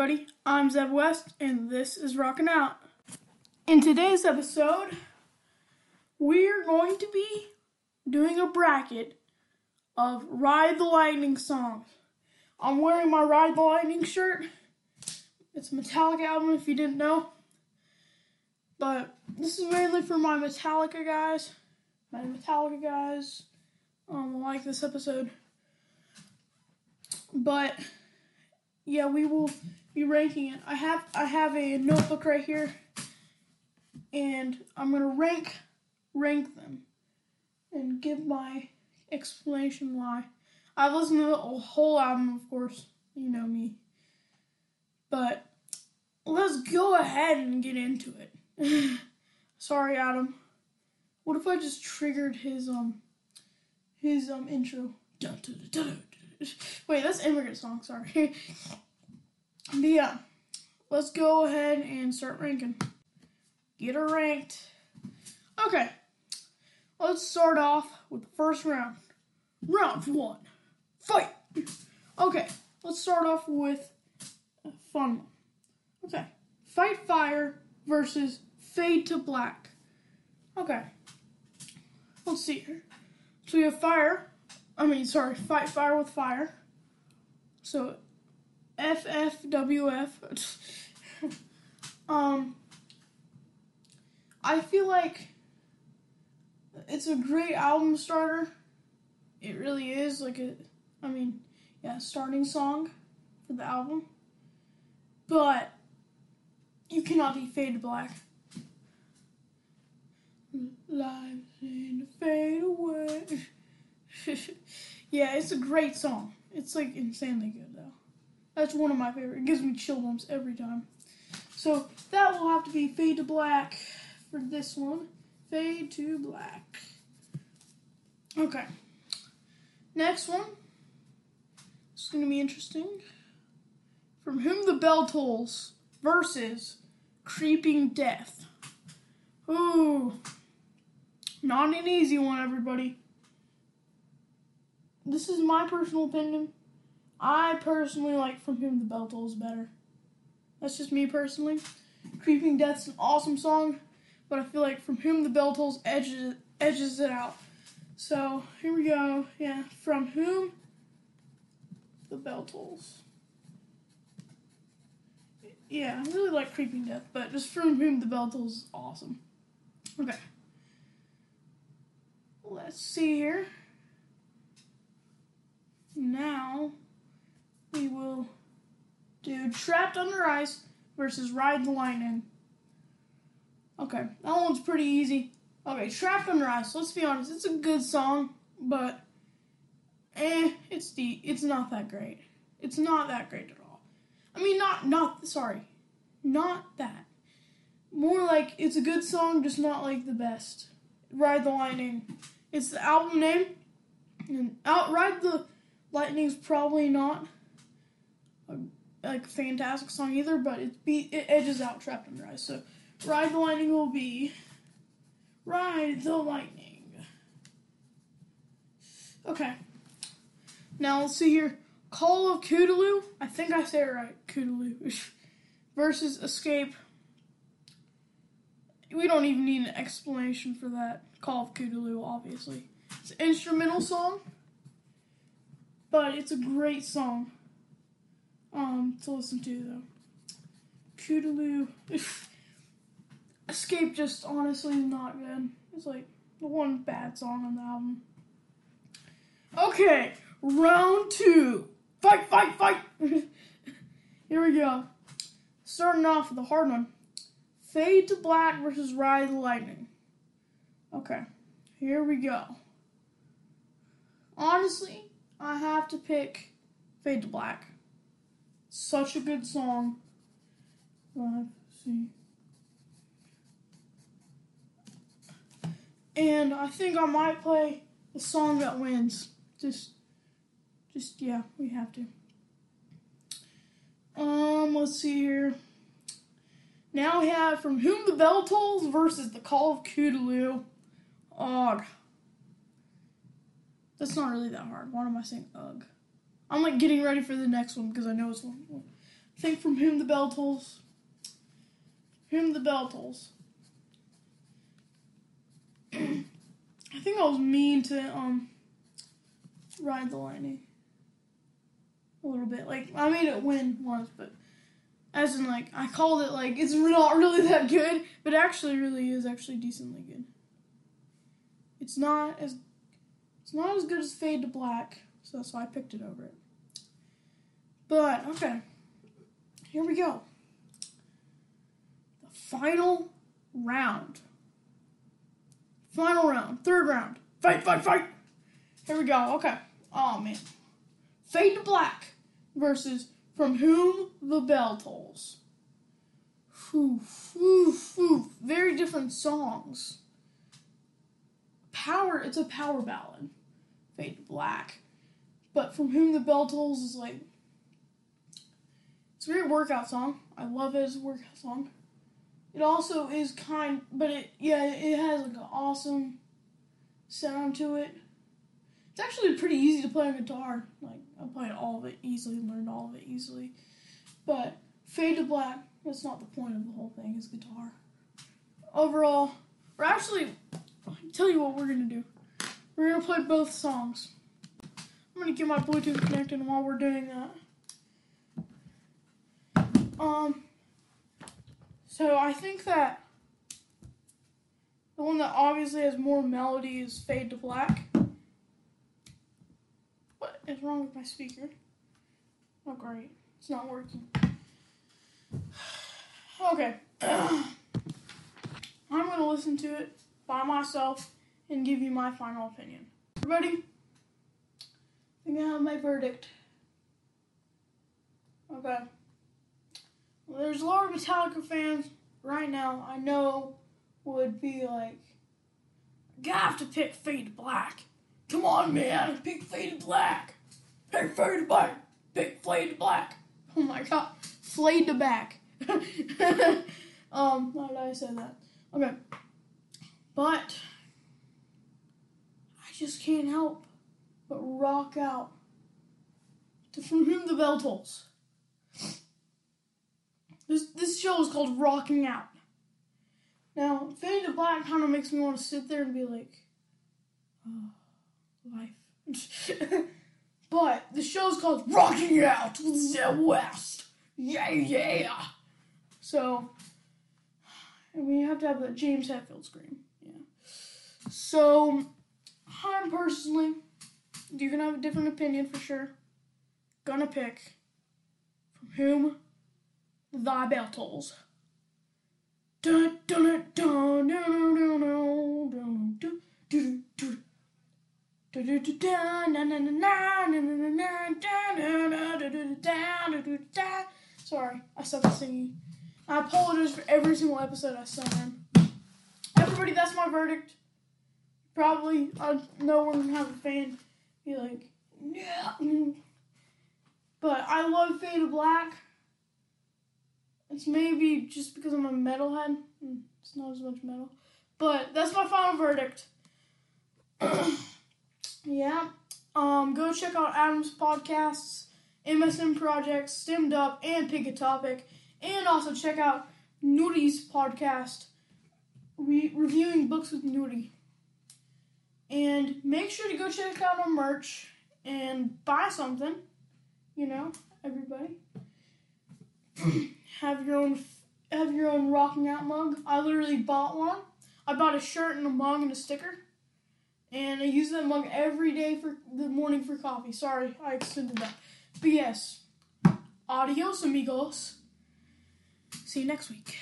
Everybody. I'm Zeb West, and this is Rockin' Out. In today's episode, we're going to be doing a bracket of Ride the Lightning songs. I'm wearing my Ride the Lightning shirt. It's a Metallica album, if you didn't know. But this is mainly for my Metallica guys. My Metallica guys um, like this episode. But yeah, we will be ranking it. I have I have a notebook right here, and I'm gonna rank rank them and give my explanation why. I've listened to the whole album, of course. You know me. But let's go ahead and get into it. Sorry, Adam. What if I just triggered his um his um intro? Wait, that's immigrant song. Sorry. but yeah, let's go ahead and start ranking. Get her ranked. Okay, let's start off with the first round. Round one, fight. Okay, let's start off with a fun one. Okay, fight fire versus fade to black. Okay, let's see here. So we have fire I mean, sorry, fight fire with fire. So, FFWF. um, I feel like it's a great album starter. It really is like a, I mean, yeah, starting song for the album. But you cannot be fade to black. Lives fade away. yeah, it's a great song. It's like insanely good though. That's one of my favorite. It gives me chill bumps every time. So that will have to be Fade to Black for this one. Fade to Black. Okay. Next one. It's going to be interesting. From Whom the Bell Tolls versus Creeping Death. Ooh. Not an easy one, everybody this is my personal opinion. I personally like From Whom the Bell Tolls better. That's just me personally. Creeping Death's an awesome song, but I feel like From Whom the Bell Tolls edges edges it out. So here we go. Yeah, From Whom the Bell Tolls. Yeah, I really like Creeping Death, but just From Whom the Bell Tolls is awesome. Okay. Let's see here now we will do Trapped Under Ice versus Ride the Lightning. Okay, that one's pretty easy. Okay, Trapped Under Ice. Let's be honest, it's a good song, but eh, it's the it's not that great. It's not that great at all. I mean, not not sorry, not that. More like it's a good song, just not like the best. Ride the Lightning. It's the album name, and out Ride the Lightning's probably not a like fantastic song either, but it be it edges out Trapped Under Ice. So Ride the Lightning will be Ride the Lightning. Okay. Now let's see here. Call of Cthulhu. I think I say it right. Cthulhu. versus Escape. We don't even need an explanation for that. Call of Cthulhu, obviously. It's an instrumental song but it's a great song um, to listen to, though. Cthulhu. Escape just honestly not good. It's like the one bad song on the album. Okay, round two. Fight, fight, fight! Here we go. Starting off with a hard one. Fade to Black versus Ride the Lightning. Okay, here we go. Honestly, I have to pick Fade to Black. Such a good song. Let's see. And I think I might play the song that wins. Just, just yeah, we have to. Um, let's see here. Now we have From Whom the Bell Tolls versus The Call of Cthulhu. Og. That's not really that hard. Why am I saying ugh? I'm like getting ready for the next one because I know it's one. think from whom the bell tolls. Whom the bell tolls. I think I was mean to um ride the lightning a little bit. Like I made it win once, but as in like I called it like it's not really that good, but actually really is actually decently good. It's not as it's not as good as Fade to Black, so that's why I picked it over it. But okay, here we go. The final round. Final round, third round. Fight, fight, fight. Here we go. Okay. Oh man. Fade to Black versus From Whom the Bell Tolls. Whew, whew, whew. Very different songs. Power, it's a power ballad. Fade to Black. But From Whom the Bell Tolls is like. It's a great workout song. I love it as a workout song. It also is kind, but it, yeah, it has like an awesome sound to it. It's actually pretty easy to play on guitar. Like I played all of it easily, learned all of it easily. But Fade to Black, that's not the point of the whole thing, is guitar. Overall, we're actually tell you what we're gonna do. We're gonna play both songs. I'm gonna get my Bluetooth connected while we're doing that. Um so I think that the one that obviously has more melody is Fade to Black. What is wrong with my speaker? Oh, great. It's not working. Okay. I'm going to listen to it by myself and give you my final opinion. Ready? I I have my verdict. Okay. Well, there's a lot of Metallica fans right now I know would be like, "You have to pick Fade Black. Come on, man, pick Fade Black. Pick Fade Black. Pick Fade Black. Oh my god, Flayed to back. um, why did I say that? Okay, but I just can't help but rock out to From Whom the Bell Tolls. This this show is called Rocking Out. Now, Fade to Black kind of makes me want to sit there and be like, oh, life. but the show's called Rocking Out with the West. Yeah, yeah. So, and we have to have the James Hetfield scream. Yeah. So, I'm personally, you can have a different opinion for sure. Gonna pick from whom thy bell tolls. Sorry, I at singing. I apologize for every single episode I sung in. Everybody, that's my verdict. Probably, I know we're gonna have a fan be like, yeah. But I love Fade Black. It's maybe just because I'm a metalhead. It's not as much metal. But that's my final verdict. yeah. Um, go check out Adam's podcasts, MSM Projects, Stemmed Up, and Pick a Topic. And also check out Nudi's podcast, re- reviewing books with Nudi. And make sure to go check out our merch and buy something. You know, everybody. have your own have your own rocking out mug. I literally bought one. I bought a shirt and a mug and a sticker. And I use that mug every day for the morning for coffee. Sorry, I extended that. But yes. Adios amigos. See you next week.